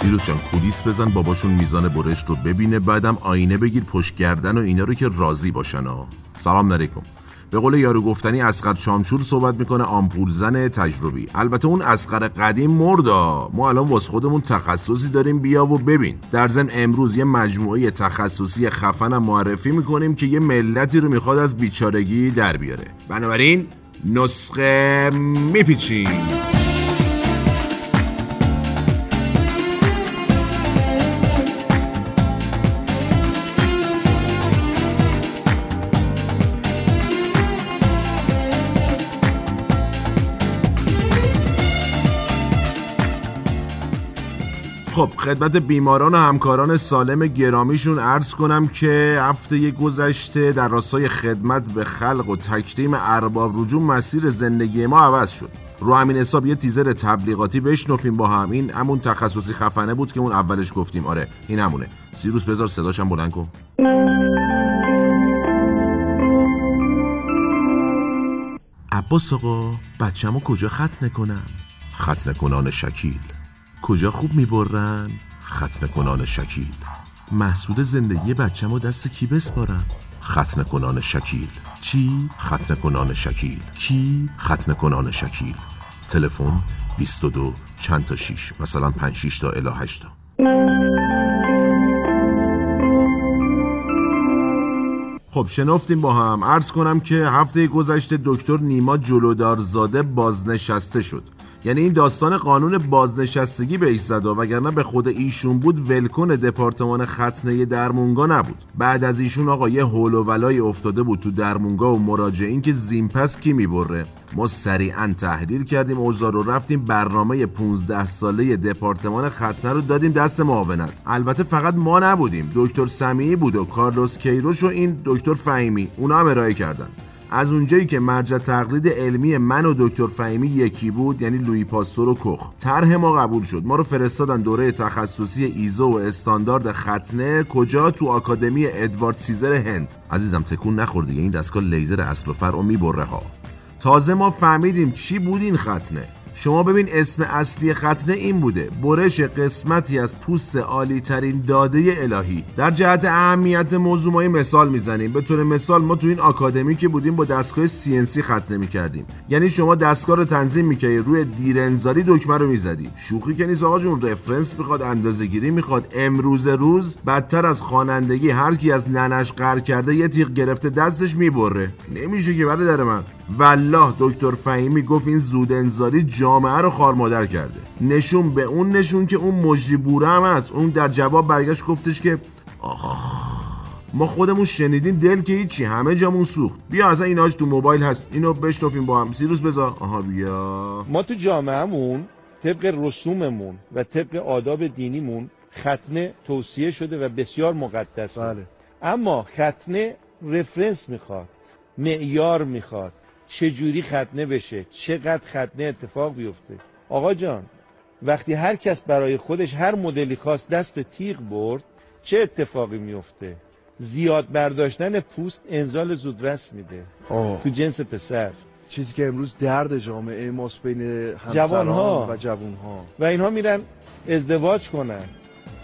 سیروس جان کولیس بزن باباشون میزان برشت رو ببینه بعدم آینه بگیر پشت گردن و اینا رو که راضی باشن ها سلام علیکم. به قول یارو گفتنی اسقر شامشور صحبت می‌کنه آمپول زن تجربی. البته اون اسقر قدیم مردا. ما الان واس خودمون تخصصی داریم بیا و ببین. در ضمن امروز یه مجموعه تخصصی خفنم معرفی می‌کنیم که یه ملتی رو می‌خواد از بیچارگی در بیاره. بنابراین نسخه میپیچیم. خب خدمت بیماران و همکاران سالم گرامیشون عرض کنم که هفته گذشته در راستای خدمت به خلق و تکریم ارباب رجوع مسیر زندگی ما عوض شد. رو همین حساب یه تیزر تبلیغاتی بشنفیم با هم. این همون تخصصی خفنه بود که اون اولش گفتیم. آره این همونه. سیروس بذار صداشم بلند کن. عباس آقا بچه‌مو کجا ختنه کنم؟ ختنه کنان شکیل. کجا خوب می‌برن؟ ختنه کنان شکیل. محسود زندگی بچم و دست کی بسپارم ختنه کنان شکیل. چی؟ ختنه کنان شکیل. کی؟ ختنه کنان شکیل. تلفن 22 چند تا 6 مثلا 5 6 تا الی 8 تا. خب شنفتیم با هم. عرض کنم که هفته گذشته دکتر نیما جلودارزاده بازنشسته شد. یعنی این داستان قانون بازنشستگی بهش زد و وگرنه به خود ایشون بود ولکن دپارتمان ختنه درمونگا نبود. بعد از ایشون آقا یه هول و ولای افتاده بود تو درمونگا و مراجعین که زیمپس کی می‌بره. ما سریعا تحلیل کردیم اوزار رو رفتیم برنامه 15 ساله دپارتمان ختنه رو دادیم دست معاونت. البته فقط ما نبودیم دکتر سمیعی بود و کارلوس کیروش و این دکتر فهیمی اونا هم ارائه کردن. از اونجایی که مرجع تقلید علمی من و دکتر فهیمی یکی بود یعنی لوی پاستور و کخ. طرح ما قبول شد. ما رو فرستادن دوره تخصصی ایزو و استاندارد ختنه. کجا؟ تو آکادمی ادوارد سیزر هند. عزیزم تکون نخور دیگه. این دستگاه لیزر اصل و فرع می‌بره ها. تازه ما فهمیدیم چی بود این ختنه. شما ببین اسم اصلی ختنه این بوده. برش قسمتی از پوست عالی ترین داده الهی. در جهت اهمیت موضوع ما مثال می‌زنیم. به طور مثال ما تو این آکادمی که بودیم با دستگاه CNC ختنه می‌کردیم. یعنی شما دستگاه رو تنظیم می‌کردی روی دیرنزاری دکمه رو می‌زدی. شوخی که نیست آقا جون رفرنس می‌خواد اندازه گیری می‌خواد. امروز روز بدتر از خوانندگی هر کی از ننش قر کرده یه تیغ گرفته دستش می‌بره. نمیشه که در من. والله دکتر فهیمی گفت این زود انذاری جامعه رو خارمادر کرده. نشون به اون نشون که اون مجری بوره هم هست. اون در جواب برگشت گفتش که آخ ما خودمون شنیدیم دل که هیچی همه جامون سوخت. بیا اصلا ایناش تو موبایل هست. اینو بشنفیم با هم. سیروس بذار. آها بیا. ما تو جامعهمون طبق رسوممون و طبق آداب دینیمون ختنه توصیه شده و بسیار مقدسه. بله. اما ختنه رفرنس می‌خواد معیار می‌خواد. چجوری ختنه بشه چقدر ختنه اتفاق بیفته. آقا جان وقتی هر کس برای خودش هر مدلی خواست دست به تیغ برد چه اتفاقی میفته؟ زیاد برداشتن پوست انزال زودرس میده. آه. تو جنس پسر. چیزی که امروز درد جامعه ماست بین جوان ها و جوان ها و اینها میرن ازدواج کنن.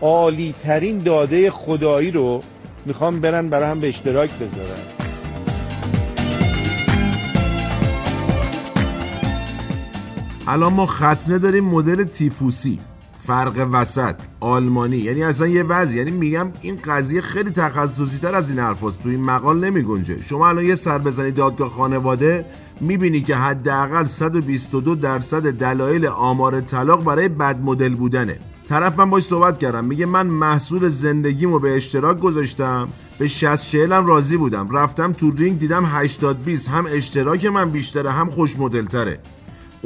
عالی ترین داده خدایی رو می‌خوام برن برای هم به اشتراک بذارن. الان ما ختنه داریم مدل تیفوسی فرق وسط آلمانی. یعنی اصلا یه وضع یعنی میگم این قضیه خیلی تخصصی تر از این حرفاست تو این مقال نمی گنجه شما الان یه سر بزنی دادگاه خانواده می‌بینی که حداقل 122 درصد دلایل آمار طلاق برای بد مدل بودنه. طرف من باش صحبت کردم. میگه من محصول زندگیمو به اشتراک گذاشتم. به 60 هم راضی بودم. رفتم تو رینگ دیدم 80 20 هم اشتراک من بیشتره هم خوش مدل تره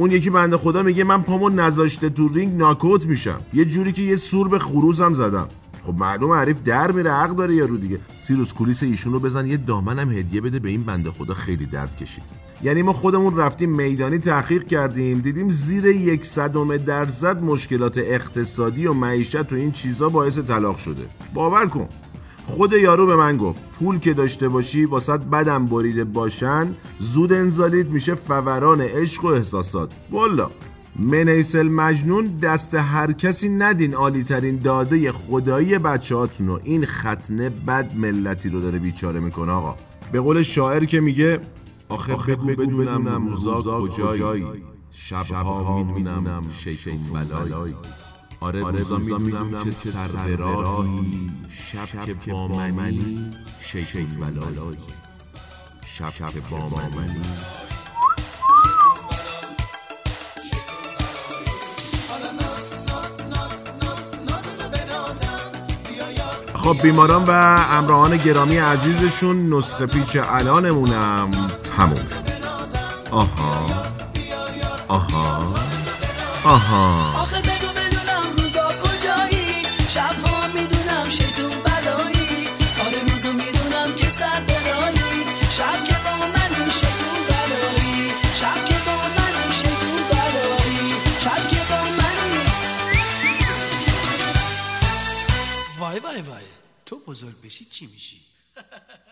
اون یکی بنده خدا میگه من پامو نذاشته تو رینگ ناکوت میشم. یه جوری که یه سور به خروزم زدم. خب معلوم عریف در میره حق داره یارو دیگه. سیروس کولیس ایشون رو بزن یه دامنم هدیه بده به این بنده خدا خیلی درد کشید. یعنی ما خودمون رفتیم میدانی تحقیق کردیم دیدیم زیر یک صدم درصد مشکلات اقتصادی و معیشت و این چیزا باعث طلاق شده. باور کن. خود یارو به من گفت پول که داشته باشی واسط بدم بریده باشن زود انزالیت میشه فوران عشق و احساسات. والا. منیسل مجنون دست هر کسی ندین عالی ترین داده خدایی بچه هاتونو این ختنه بد ملتی رو داره بیچاره می‌کنه آقا. به قول شاعر که میگه آخه, آخه بگو بدونم روزا کجایی. شبها می‌دونم شیطون بلایی. آره, آره روزا می‌دونم که سر به راهی شب که با منی شیطون بلایی شب که با منی. خب بیماران و امراهان گرامی عزیزشون نسخه پیچ الانمونم تموم شد. آها. آها. آها. وای وای. تو بزرگ بشی چی میشی؟